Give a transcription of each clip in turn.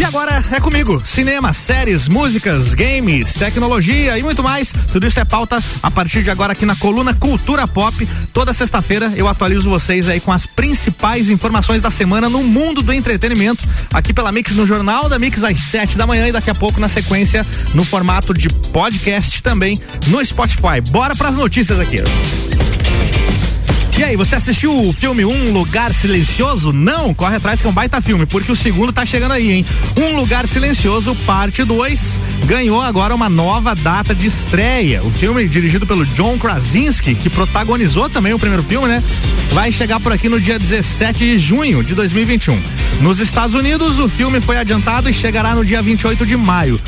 E agora é comigo. Cinema, séries, músicas, games, tecnologia e muito mais. Tudo isso é pauta a partir de agora aqui na coluna Cultura Pop. Toda sexta-feira eu atualizo vocês aí com as principais informações da semana no mundo do entretenimento. Aqui pela Mix no Jornal da Mix às sete da manhã e daqui a pouco na sequência no formato de podcast também no Spotify. Bora para as notícias aqui. E aí, você assistiu o filme Um Lugar Silencioso? Não, corre atrás que é um baita filme, porque o segundo tá chegando aí, hein? Um Lugar Silencioso, parte 2, ganhou agora uma nova data de estreia. O filme, dirigido pelo John Krasinski, que protagonizou também o primeiro filme, né? Vai chegar por aqui no dia 17 de junho de 2021. Nos Estados Unidos, o filme foi adiantado e chegará no dia 28 de maio.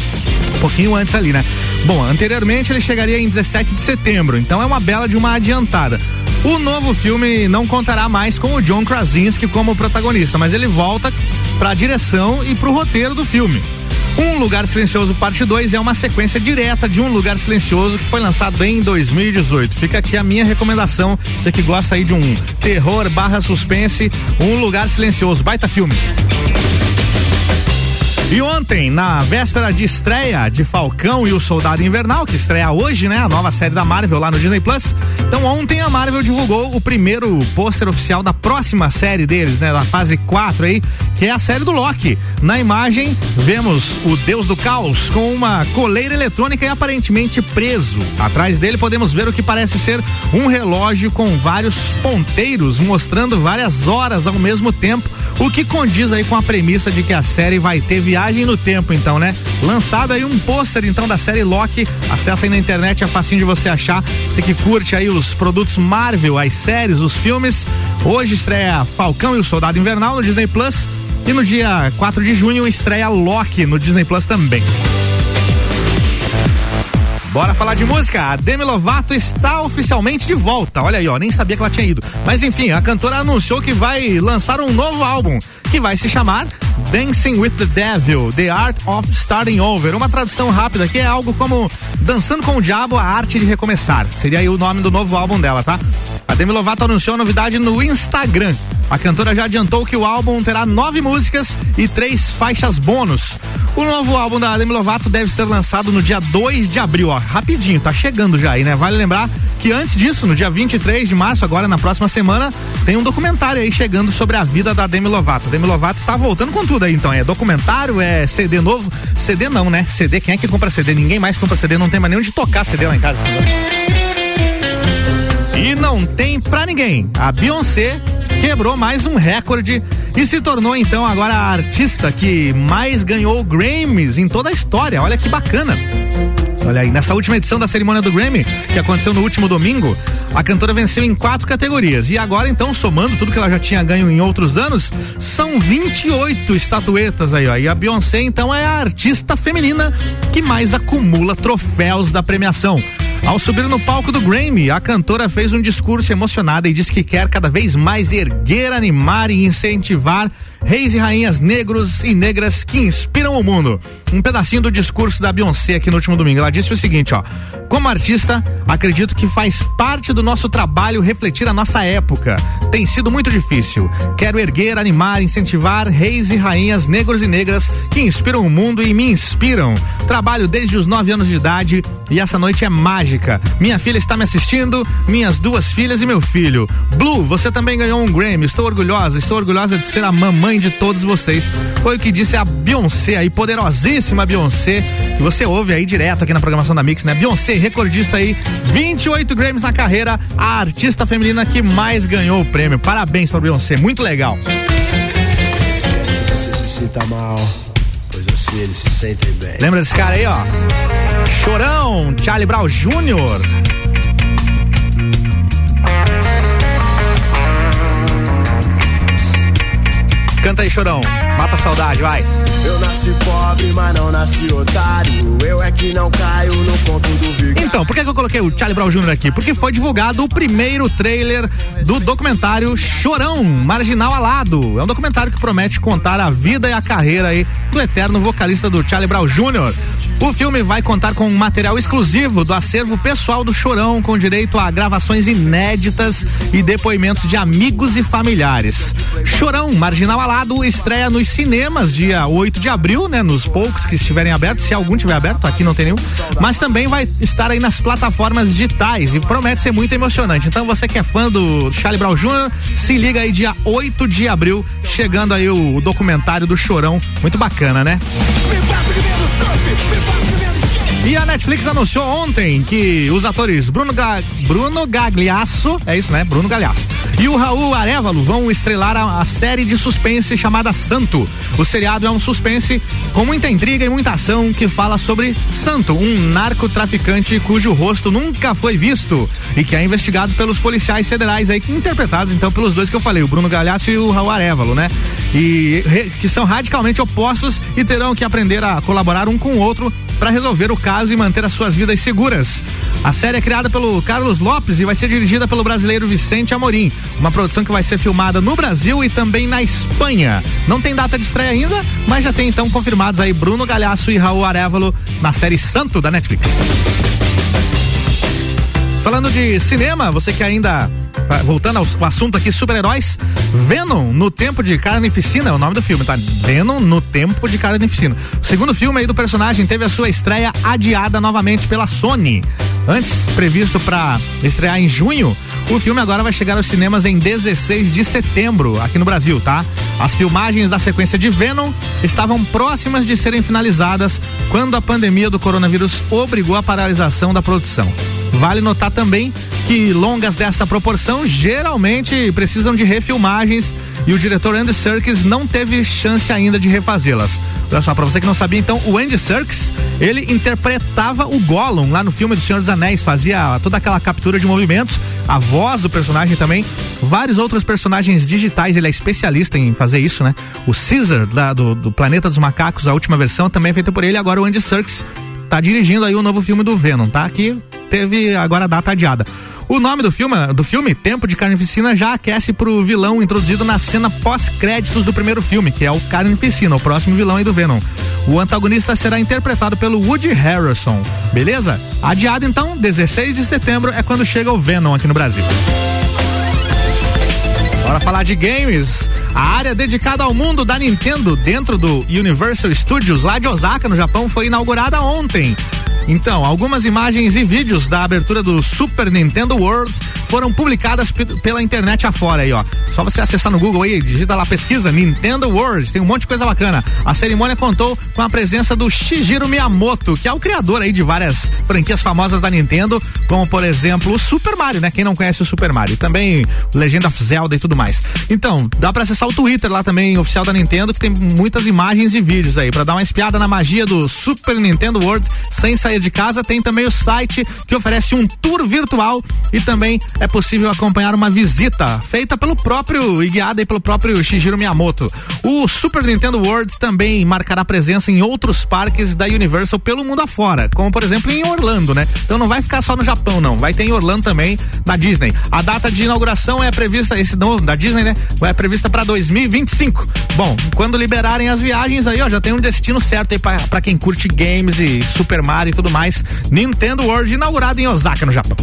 Um pouquinho antes ali, né? Bom, anteriormente ele chegaria em 17 de setembro, então é uma bela de uma adiantada. O novo filme não contará mais com o John Krasinski como protagonista, mas ele volta para a direção e para o roteiro do filme. Um Lugar Silencioso Parte 2 é uma sequência direta de Um Lugar Silencioso que foi lançado em 2018. Fica aqui a minha recomendação, você que gosta aí de um terror barra suspense, Um Lugar Silencioso, baita filme. E ontem, na véspera de estreia de Falcão e o Soldado Invernal, que estreia hoje, né? A nova série da Marvel lá no Disney Plus. Então, ontem a Marvel divulgou o primeiro pôster oficial da próxima série deles, né? Da fase 4 aí, que é a série do Loki. Na imagem, vemos o Deus do Caos com uma coleira eletrônica e aparentemente preso. Atrás dele podemos ver o que parece ser um relógio com vários ponteiros mostrando várias horas ao mesmo tempo, o que condiz aí com a premissa de que a série vai ter viagem Viagem no Tempo, então, né? Lançado aí um pôster, então, da série Loki. Acessa aí na internet, é facinho de você achar. Você que curte aí os produtos Marvel, as séries, os filmes. Hoje estreia Falcão e o Soldado Invernal no Disney Plus. E no dia 4 de junho estreia Loki no Disney Plus também. Bora falar de música. A Demi Lovato está oficialmente de volta. Olha aí, ó, nem sabia que ela tinha ido. Mas enfim, a cantora anunciou que vai lançar um novo álbum que vai se chamar Dancing with the Devil, The Art of Starting Over. Uma tradução rápida que é algo como Dançando com o Diabo, a arte de recomeçar. Seria aí o nome do novo álbum dela, tá? A Demi Lovato anunciou a novidade no Instagram. A cantora já adiantou que o álbum terá nove músicas e três faixas bônus. O novo álbum da Demi Lovato deve ser lançado no dia 2 de abril, ó, rapidinho, tá chegando já aí, né? Vale lembrar que antes disso, no dia 23 de março, agora na próxima semana, tem um documentário aí chegando sobre a vida da Demi Lovato. Demi Lovato tá voltando com tudo aí, então. É documentário, é CD novo. CD não, né? CD, quem é que compra CD? Ninguém mais compra CD, não tem mais nem onde tocar CD lá em casa. E não tem pra ninguém. A Beyoncé quebrou mais um recorde e se tornou então agora a artista que mais ganhou Grammys em toda a história. Olha que bacana. Olha aí, nessa última edição da cerimônia do Grammy, que aconteceu no último domingo, a cantora venceu em quatro categorias. E agora, então, somando tudo que ela já tinha ganho em outros anos, são 28 estatuetas aí, ó. E a Beyoncé, então, é a artista feminina que mais acumula troféus da premiação. Ao subir no palco do Grammy, a cantora fez um discurso emocionado e disse que quer cada vez mais erguer, animar e incentivar reis e rainhas negros e negras que inspiram o mundo. Um pedacinho do discurso da Beyoncé aqui no último domingo. Ela disse o seguinte, ó: Como artista, acredito que faz parte do nosso trabalho refletir a nossa época. Tem sido muito difícil. Quero erguer, animar, incentivar reis e rainhas negros e negras que inspiram o mundo e me inspiram. Trabalho desde os nove anos de idade e essa noite é mágica. Minha filha está me assistindo, minhas duas filhas e meu filho. Blue, você também ganhou um Grammy. Estou orgulhosa, estou orgulhosa de ser a mamãe de todos vocês. Foi o que disse a Beyoncé aí, poderosíssima Beyoncé, que você ouve aí direto aqui na programação da Mix, né? Beyoncé, recordista aí, 28 Grammys na carreira, a artista feminina que mais ganhou o prêmio. Parabéns para Beyoncé, muito legal. Você se sinta mal, pois assim eles se sentem bem. Lembra desse cara aí, ó? Chorão, Charlie Brown Jr. Canta aí, chorão. Mata a saudade, vai. Eu nasci pobre, mas não nasci otário. Eu é que não caio no ponto do vigário. Então, por que, que eu coloquei o Charlie Brown Jr. aqui? Porque foi divulgado o primeiro trailer do documentário Chorão, Marginal Alado. É um documentário que promete contar a vida e a carreira aí do eterno vocalista do Charlie Brown Jr. O filme vai contar com um material exclusivo do acervo pessoal do Chorão, com direito a gravações inéditas e depoimentos de amigos e familiares. Chorão, Marginal Alado, estreia nos cinemas dia 8 de abril, né? Nos poucos que estiverem abertos, se algum tiver aberto, aqui não tem nenhum. Mas também vai estar aí nas plataformas digitais e promete ser muito emocionante. Então você que é fã do Charlie Brown Jr., se liga aí dia 8 de abril, chegando aí o, documentário do Chorão. Muito bacana, né? If I E a Netflix anunciou ontem que os atores Bruno, Ga Bruno Gagliasso, é isso, né? Bruno Gagliasso. E o Raul Arevalo vão estrelar a, a, série de suspense chamada Santo. O seriado é um suspense com muita intriga e muita ação que fala sobre Santo, um narcotraficante cujo rosto nunca foi visto e que é investigado pelos policiais federais aí, interpretados então pelos dois que eu falei, o Bruno Galhaço e o Raul Arevalo, né? E re, que são radicalmente opostos e terão que aprender a colaborar um com o outro para resolver o caso e manter as suas vidas seguras. A série é criada pelo Carlos Lopes e vai ser dirigida pelo brasileiro Vicente Amorim. Uma produção que vai ser filmada no Brasil e também na Espanha. Não tem data de estreia ainda, mas já tem então confirmados aí Bruno Galhaço e Raul Arevalo na série Santo da Netflix. Falando de cinema, você que ainda voltando ao, ao assunto aqui, super-heróis, Venom no Tempo de Carnificina, é o nome do filme, tá? Venom no Tempo de Carnificina. O segundo filme aí do personagem teve a sua estreia adiada novamente pela Sony. Antes previsto para estrear em junho, o filme agora vai chegar aos cinemas em 16 de setembro, aqui no Brasil, tá? As filmagens da sequência de Venom estavam próximas de serem finalizadas quando a pandemia do coronavírus obrigou a paralisação da produção. Vale notar também que longas dessa proporção geralmente precisam de refilmagens e o diretor Andy Serkis não teve chance ainda de refazê-las. Olha só, pra você que não sabia, então, o Andy Serkis, ele interpretava o Gollum lá no filme do Senhor dos Anéis, fazia toda aquela captura de movimentos, a voz do personagem também, vários outros personagens digitais, ele é especialista em fazer isso, né? O Caesar, da, do, do Planeta dos Macacos, a última versão, também é feita por ele, agora o Andy Serkis tá dirigindo aí o novo filme do Venom, tá? Que teve agora a data adiada. O nome do filme, do filme, Tempo de Carnificina, já aquece pro vilão introduzido na cena pós-créditos do primeiro filme, que é o Carnificina, o próximo vilão aí do Venom. O antagonista será interpretado pelo Woody Harrelson, beleza? Adiado então, 16 de setembro é quando chega o Venom aqui no Brasil. Bora falar de games. A área dedicada ao mundo da Nintendo dentro do Universal Studios lá de Osaka, no Japão, foi inaugurada ontem. Então, algumas imagens e vídeos da abertura do Super Nintendo World foram publicadas pela internet afora aí, ó. Só você acessar no Google aí, digita lá pesquisa Nintendo World, tem um monte de coisa bacana. A cerimônia contou com a presença do Shigeru Miyamoto, que é o criador aí de várias franquias famosas da Nintendo, como por exemplo o Super Mario, né? Quem não conhece o Super Mario, também Legend of Zelda e tudo mais. Então, dá para acessar o Twitter lá também oficial da Nintendo, que tem muitas imagens e vídeos aí para dar uma espiada na magia do Super Nintendo World sem sair de casa. Tem também o site que oferece um tour virtual e também é possível acompanhar uma visita feita pelo próprio e guiada pelo próprio Shigeru Miyamoto. O Super Nintendo World também marcará presença em outros parques da Universal pelo mundo afora, como por exemplo em Orlando, né? Então não vai ficar só no Japão, não. Vai ter em Orlando também, na Disney. A data de inauguração é prevista, esse não, da Disney, né? É prevista para 2025. Bom, quando liberarem as viagens aí, ó, já tem um destino certo aí para quem curte games e Super Mario e tudo mais. Nintendo World inaugurado em Osaka, no Japão.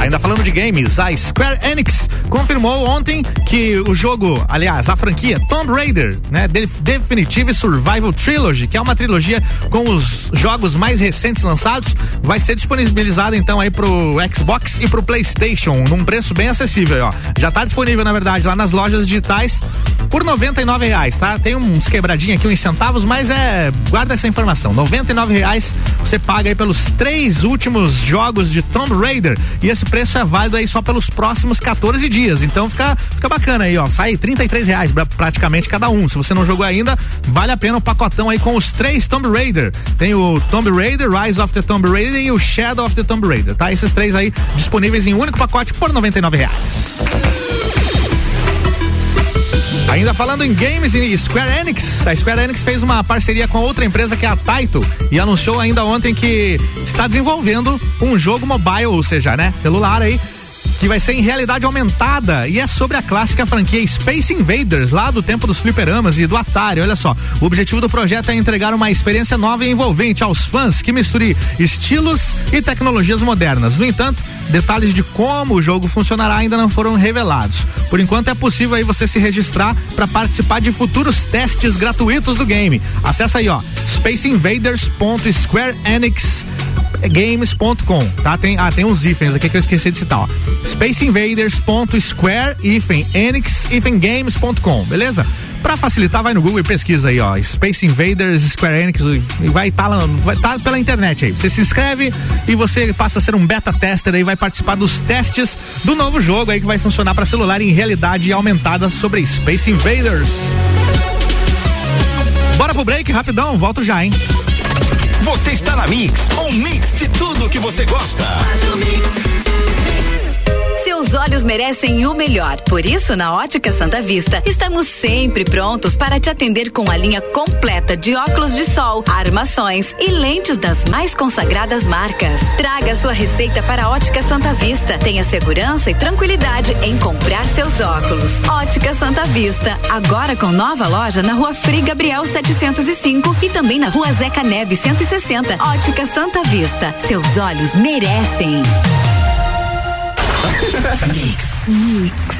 Ainda falando de games, a Square Enix confirmou ontem que o jogo, aliás, a franquia Tomb Raider, né, Definitive Survival Trilogy, que é uma trilogia com os jogos mais recentes lançados, vai ser disponibilizada então aí pro Xbox e pro PlayStation num preço bem acessível, ó. Já está disponível na verdade lá nas lojas digitais por R$ reais, tá? Tem uns quebradinhos aqui, uns centavos, mas é guarda essa informação. R$ reais você paga aí pelos três últimos jogos de Tomb Raider e esse preço é válido aí só pelos próximos 14 dias. Então fica, fica bacana aí, ó. Sai 33 reais praticamente cada um. Se você não jogou ainda, vale a pena o pacotão aí com os três Tomb Raider. Tem o Tomb Raider, Rise of the Tomb Raider e o Shadow of the Tomb Raider, tá? Esses três aí disponíveis em um único pacote por 99 reais. Ainda falando em games e Square Enix, a Square Enix fez uma parceria com outra empresa que é a Taito e anunciou ainda ontem que está desenvolvendo um jogo mobile, ou seja, né, celular aí que vai ser em realidade aumentada e é sobre a clássica franquia Space Invaders, lá do tempo dos fliperamas e do Atari. Olha só, o objetivo do projeto é entregar uma experiência nova e envolvente aos fãs que misture estilos e tecnologias modernas. No entanto, detalhes de como o jogo funcionará ainda não foram revelados. Por enquanto é possível aí você se registrar para participar de futuros testes gratuitos do game. Acesse aí, ó, spaceinvaders.squareenix games.com, tá? Tem, ah, tem uns hífens aqui que eu esqueci de citar, ó. spaceinvaders.square-games.com, beleza? Pra facilitar, vai no Google e pesquisa aí, ó. Space Invaders, Square Enix, e vai estar tá, vai tá pela internet aí. Você se inscreve e você passa a ser um beta tester aí, vai participar dos testes do novo jogo aí que vai funcionar para celular em realidade aumentada sobre Space Invaders. Bora pro break, rapidão, volto já, hein? Está na Mix, um mix de tudo que você gosta. Faz o mix. Seus olhos merecem o melhor. Por isso, na Ótica Santa Vista, estamos sempre prontos para te atender com a linha completa de óculos de sol, armações e lentes das mais consagradas marcas. Traga sua receita para a Ótica Santa Vista. Tenha segurança e tranquilidade em comprar seus óculos. Ótica Santa Vista, agora com nova loja na Rua Frei Gabriel 705 e também na Rua Zeca Neves 160. Ótica Santa Vista, seus olhos merecem. Mix. Mix.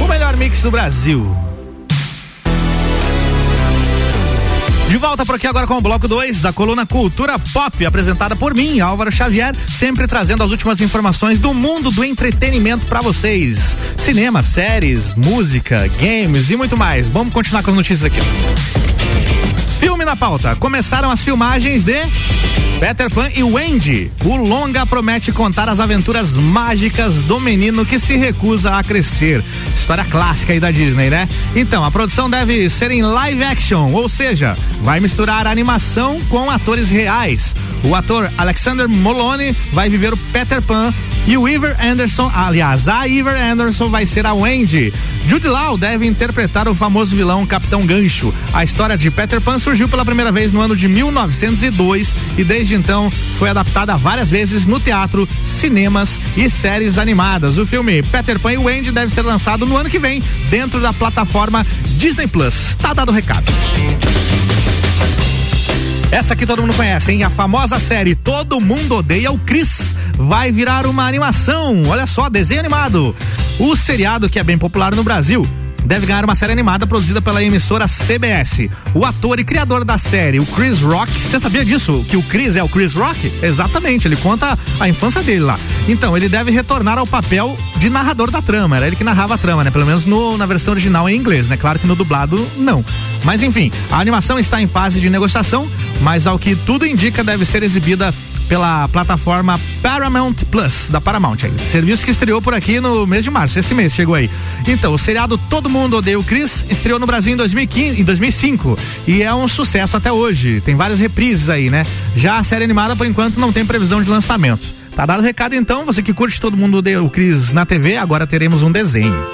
O melhor mix do Brasil. De volta por aqui agora com o bloco 2 da coluna Cultura Pop, apresentada por mim, Álvaro Xavier, sempre trazendo as últimas informações do mundo do entretenimento para vocês. Cinema, séries, música, games e muito mais. Vamos continuar com as notícias aqui. Na pauta. Começaram as filmagens de Peter Pan e Wendy. O longa promete contar as aventuras mágicas do menino que se recusa a crescer. História clássica aí da Disney, né? Então, a produção deve ser em live action, ou seja, vai misturar animação com atores reais. O ator Alexander Moloney vai viver o Peter Pan e o Iver Anderson, aliás, a Iver Anderson vai ser a Wendy. Jude Law deve interpretar o famoso vilão Capitão Gancho. A história de Peter Pan surgiu pela primeira vez no ano de 1902 e desde então foi adaptada várias vezes no teatro, cinemas e séries animadas. O filme Peter Pan e Wendy deve ser lançado no ano que vem dentro da plataforma Disney Plus. Tá dado o recado. Essa aqui todo mundo conhece, hein? A famosa série Todo Mundo Odeia o Chris vai virar uma animação. Olha só, desenho animado. O seriado que é bem popular no Brasil deve ganhar uma série animada produzida pela emissora CBS. O ator e criador da série, o Chris Rock, você sabia disso? Que o Chris é o Chris Rock? Exatamente, ele conta a infância dele lá. Então, ele deve retornar ao papel de narrador da trama. Era ele que narrava a trama, né? Pelo menos no, na versão original em inglês, né? Claro que no dublado, não. Mas enfim, a animação está em fase de negociação, mas ao que tudo indica, deve ser exibida pela plataforma Paramount Plus, da Paramount aí. Serviço que estreou por aqui no mês de março, esse mês chegou aí. Então, o seriado Todo Mundo Odeia o Chris estreou no Brasil em 2015, em 2005 e é um sucesso até hoje. Tem várias reprises aí, né? Já a série animada, por enquanto, não tem previsão de lançamento. Tá dado o recado então, você que curte Todo Mundo Odeia o Chris na TV, agora teremos um desenho.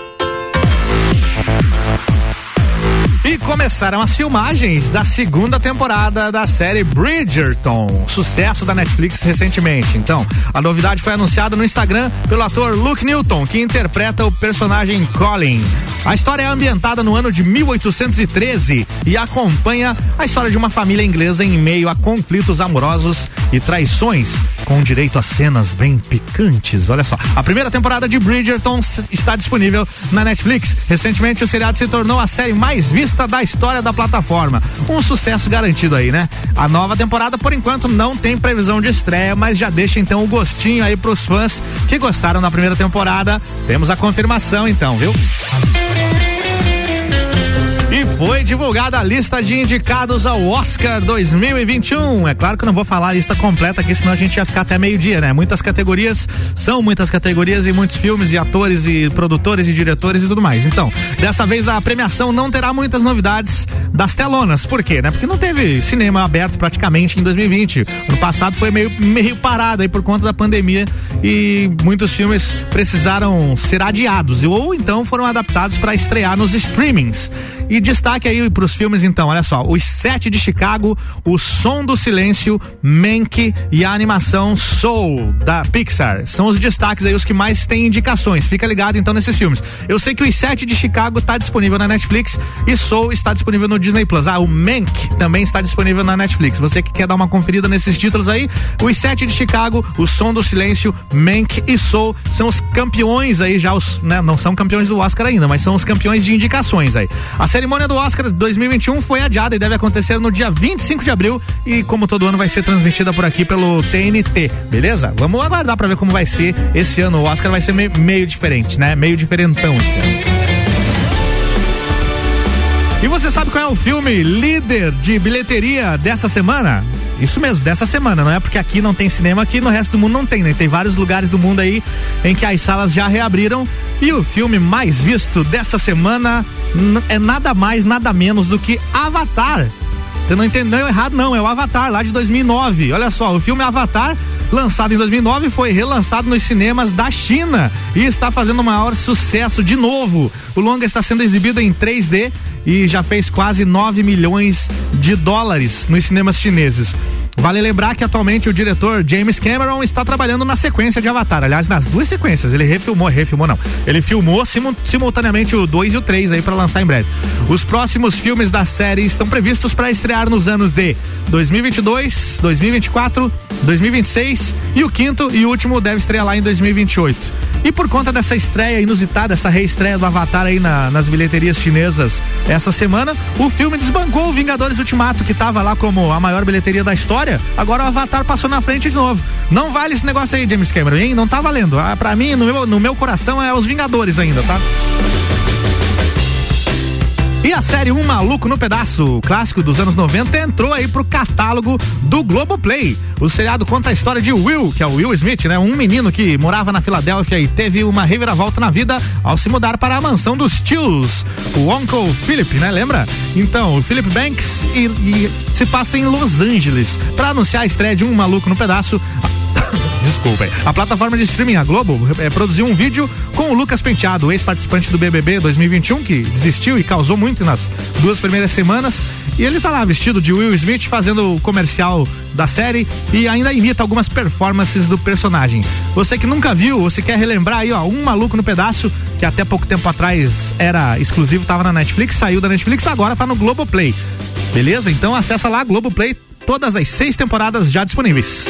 E começaram as filmagens da segunda temporada da série Bridgerton, sucesso da Netflix recentemente. Então, a novidade foi anunciada no Instagram pelo ator Luke Newton, que interpreta o personagem Colin. A história é ambientada no ano de 1813 e acompanha a história de uma família inglesa em meio a conflitos amorosos e traições, com direito a cenas bem picantes. Olha só, a primeira temporada de Bridgerton está disponível na Netflix. Recentemente, o seriado se tornou a série mais vista da história da plataforma. Um sucesso garantido aí, né? A nova temporada, por enquanto, não tem previsão de estreia, mas já deixa então o gostinho aí pros fãs que gostaram da primeira temporada. Temos a confirmação então, viu? Foi divulgada a lista de indicados ao Oscar 2021. É claro que eu não vou falar a lista completa aqui, senão a gente ia ficar até meio-dia, né? Muitas categorias, são muitas categorias e muitos filmes e atores e produtores e diretores e tudo mais. Então, dessa vez a premiação não terá muitas novidades das telonas. Por quê, né? Porque não teve cinema aberto praticamente em 2020. Ano passado foi meio, meio parado aí por conta da pandemia e muitos filmes precisaram ser adiados ou então foram adaptados para estrear nos streamings. E destaque aí para os filmes então, olha só, os sete de Chicago, o Som do Silêncio, Mank e a animação Soul da Pixar. São os destaques aí os que mais têm indicações. Fica ligado então nesses filmes. Eu sei que os sete de Chicago está disponível na Netflix e Soul está disponível no Disney Plus. Ah, o Mank também está disponível na Netflix. Você que quer dar uma conferida nesses títulos aí, os sete de Chicago, o Som do Silêncio, Mank e Soul são os campeões aí já os, né, não são campeões do Oscar ainda, mas são os campeões de indicações aí. A cerimônia do Oscar 2021 foi adiada e deve acontecer no dia 25 de abril e como todo ano vai ser transmitida por aqui pelo TNT, beleza? Vamos aguardar para ver como vai ser esse ano. O Oscar vai ser meio, meio diferente, né? Meio diferentão esse ano. E você sabe qual é o filme líder de bilheteria dessa semana? Isso mesmo, dessa semana, não é porque aqui não tem cinema, aqui no resto do mundo não tem, né? Tem vários lugares do mundo aí em que as salas já reabriram e o filme mais visto dessa semana é nada mais, nada menos do que Avatar. Você não entendeu errado, não. É o Avatar, lá de 2009. Olha só, o filme Avatar, lançado em 2009, foi relançado nos cinemas da China e está fazendo o maior sucesso de novo. O longa está sendo exibido em 3D e já fez quase 9 milhões de dólares nos cinemas chineses. Vale lembrar que atualmente o diretor James Cameron está trabalhando na sequência de Avatar. Aliás, nas duas sequências. Ele refilmou, refilmou não. Ele filmou simu, simultaneamente o 2 e o 3 aí para lançar em breve. Os próximos filmes da série estão previstos para estrear nos anos de 2022, 2024, 2026 e o quinto e último deve estrear lá em 2028. E por conta dessa estreia inusitada, essa reestreia do Avatar aí na, nas bilheterias chinesas essa semana, o filme desbancou o Vingadores Ultimato, que estava lá como a maior bilheteria da história. Agora o Avatar passou na frente de novo. Não vale esse negócio aí, James Cameron, hein? Não tá valendo. Ah, pra mim, no meu, no meu coração, é os Vingadores ainda, tá? E a série Um Maluco no Pedaço, clássico dos anos 90, entrou aí pro catálogo do Globoplay. O seriado conta a história de Will, que é o Will Smith, né? Um menino que morava na Filadélfia e teve uma reviravolta na vida ao se mudar para a mansão dos tios, o Uncle Philip, né? Lembra? Então, o Philip Banks e, e se passa em Los Angeles. Para anunciar a estreia de Um Maluco no Pedaço, Desculpem. A plataforma de streaming, a Globo, é, produziu um vídeo com o Lucas Penteado, ex-participante do BBB 2021, que desistiu e causou muito nas duas primeiras semanas. E ele tá lá vestido de Will Smith fazendo o comercial da série e ainda imita algumas performances do personagem. Você que nunca viu, se quer relembrar aí, ó, um maluco no pedaço, que até pouco tempo atrás era exclusivo, tava na Netflix, saiu da Netflix, agora tá no Globoplay. Beleza? Então acessa lá Globoplay, todas as seis temporadas já disponíveis.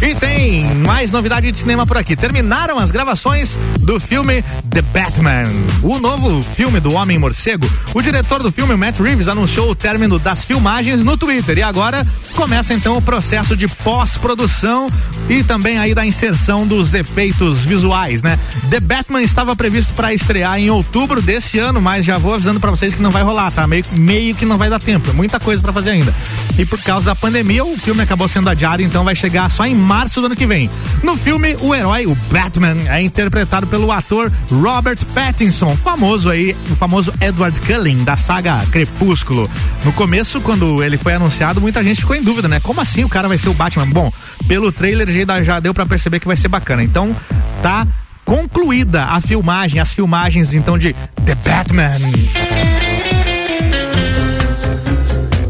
E tem mais novidade de cinema por aqui. Terminaram as gravações do filme The Batman, o novo filme do Homem Morcego. O diretor do filme, Matt Reeves, anunciou o término das filmagens no Twitter e agora começa então o processo de pós-produção e também aí da inserção dos efeitos visuais, né? The Batman estava previsto para estrear em outubro desse ano, mas já vou avisando para vocês que não vai rolar, tá? Meio, meio que não vai dar tempo, é muita coisa para fazer ainda. E por causa da pandemia, o filme acabou sendo adiado, então vai chegar só em março do ano que vem. No filme, o herói, o Batman, é interpretado pelo ator Robert Pattinson, famoso aí, o famoso Edward Cullen da saga Crepúsculo. No começo, quando ele foi anunciado, muita gente ficou em dúvida, né? Como assim o cara vai ser o Batman? Bom, pelo trailer já, deu para perceber que vai ser bacana. Então, tá concluída a filmagem, as filmagens então de The Batman.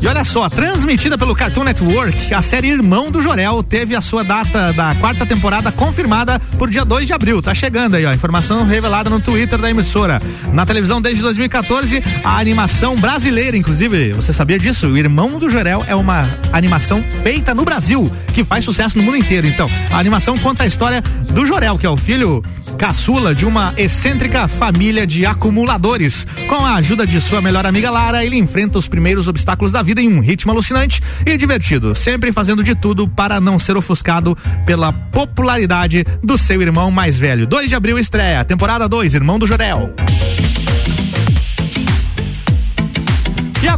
E olha só, transmitida pelo Cartoon Network, a série Irmão do Jorel teve a sua data da quarta temporada confirmada por dia 2 de abril. Tá chegando aí, ó. Informação revelada no Twitter da emissora. Na televisão desde 2014, a animação brasileira, inclusive, você sabia disso? O Irmão do Jorel é uma animação feita no Brasil, que faz sucesso no mundo inteiro. Então, a animação conta a história do Jorel, que é o filho caçula de uma excêntrica família de acumuladores. Com a ajuda de sua melhor amiga Lara, ele enfrenta os primeiros obstáculos da vida em um ritmo alucinante e divertido, sempre fazendo de tudo para não ser ofuscado pela popularidade do seu irmão mais velho. 2 de abril estreia, temporada 2, Irmão do Jorel.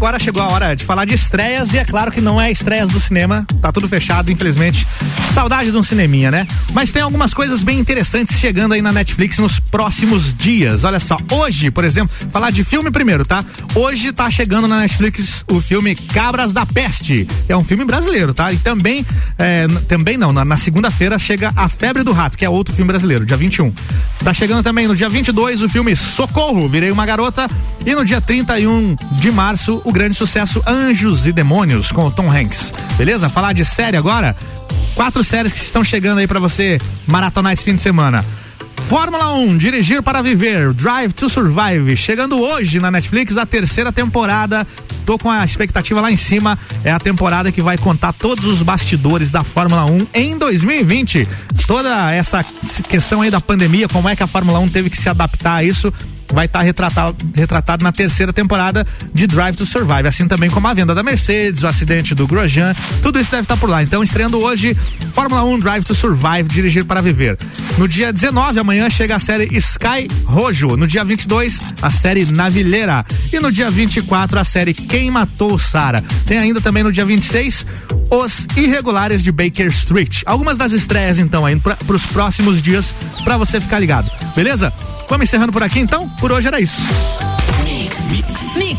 Agora chegou a hora de falar de estreias e é claro que não é estreias do cinema, tá tudo fechado, infelizmente. Saudade de um cineminha, né? Mas tem algumas coisas bem interessantes chegando aí na Netflix nos próximos dias. Olha só, hoje, por exemplo, falar de filme primeiro, tá? Hoje tá chegando na Netflix o filme Cabras da Peste. É um filme brasileiro, tá? E também, é, também não, na, na segunda-feira chega A Febre do Rato, que é outro filme brasileiro, dia 21. Tá chegando também no dia 22 o filme Socorro, Virei uma Garota. E no dia 31 de março, o grande sucesso Anjos e Demônios com o Tom Hanks. Beleza? Falar de série agora? Quatro séries que estão chegando aí para você maratonar esse fim de semana. Fórmula 1, Dirigir para Viver, Drive to Survive, chegando hoje na Netflix a terceira temporada. Tô com a expectativa lá em cima. É a temporada que vai contar todos os bastidores da Fórmula 1 em 2020. Toda essa questão aí da pandemia, como é que a Fórmula 1 teve que se adaptar a isso, vai estar tá retratado, retratado na terceira temporada de Drive to Survive, assim também como a venda da Mercedes, o acidente do Grosjean, tudo isso deve estar tá por lá. Então, estreando hoje, Fórmula 1 Drive to Survive, dirigir para viver. No dia 19, amanhã chega a série Sky Rojo. No dia 22, a série Navilheira. E no dia 24, a série Quem Matou Sara. Tem ainda também no dia 26, Os Irregulares de Baker Street. Algumas das estreias, então, aí para os próximos dias, para você ficar ligado. Beleza? Vamos encerrando por aqui então? Por hoje era isso. Mix. Mix.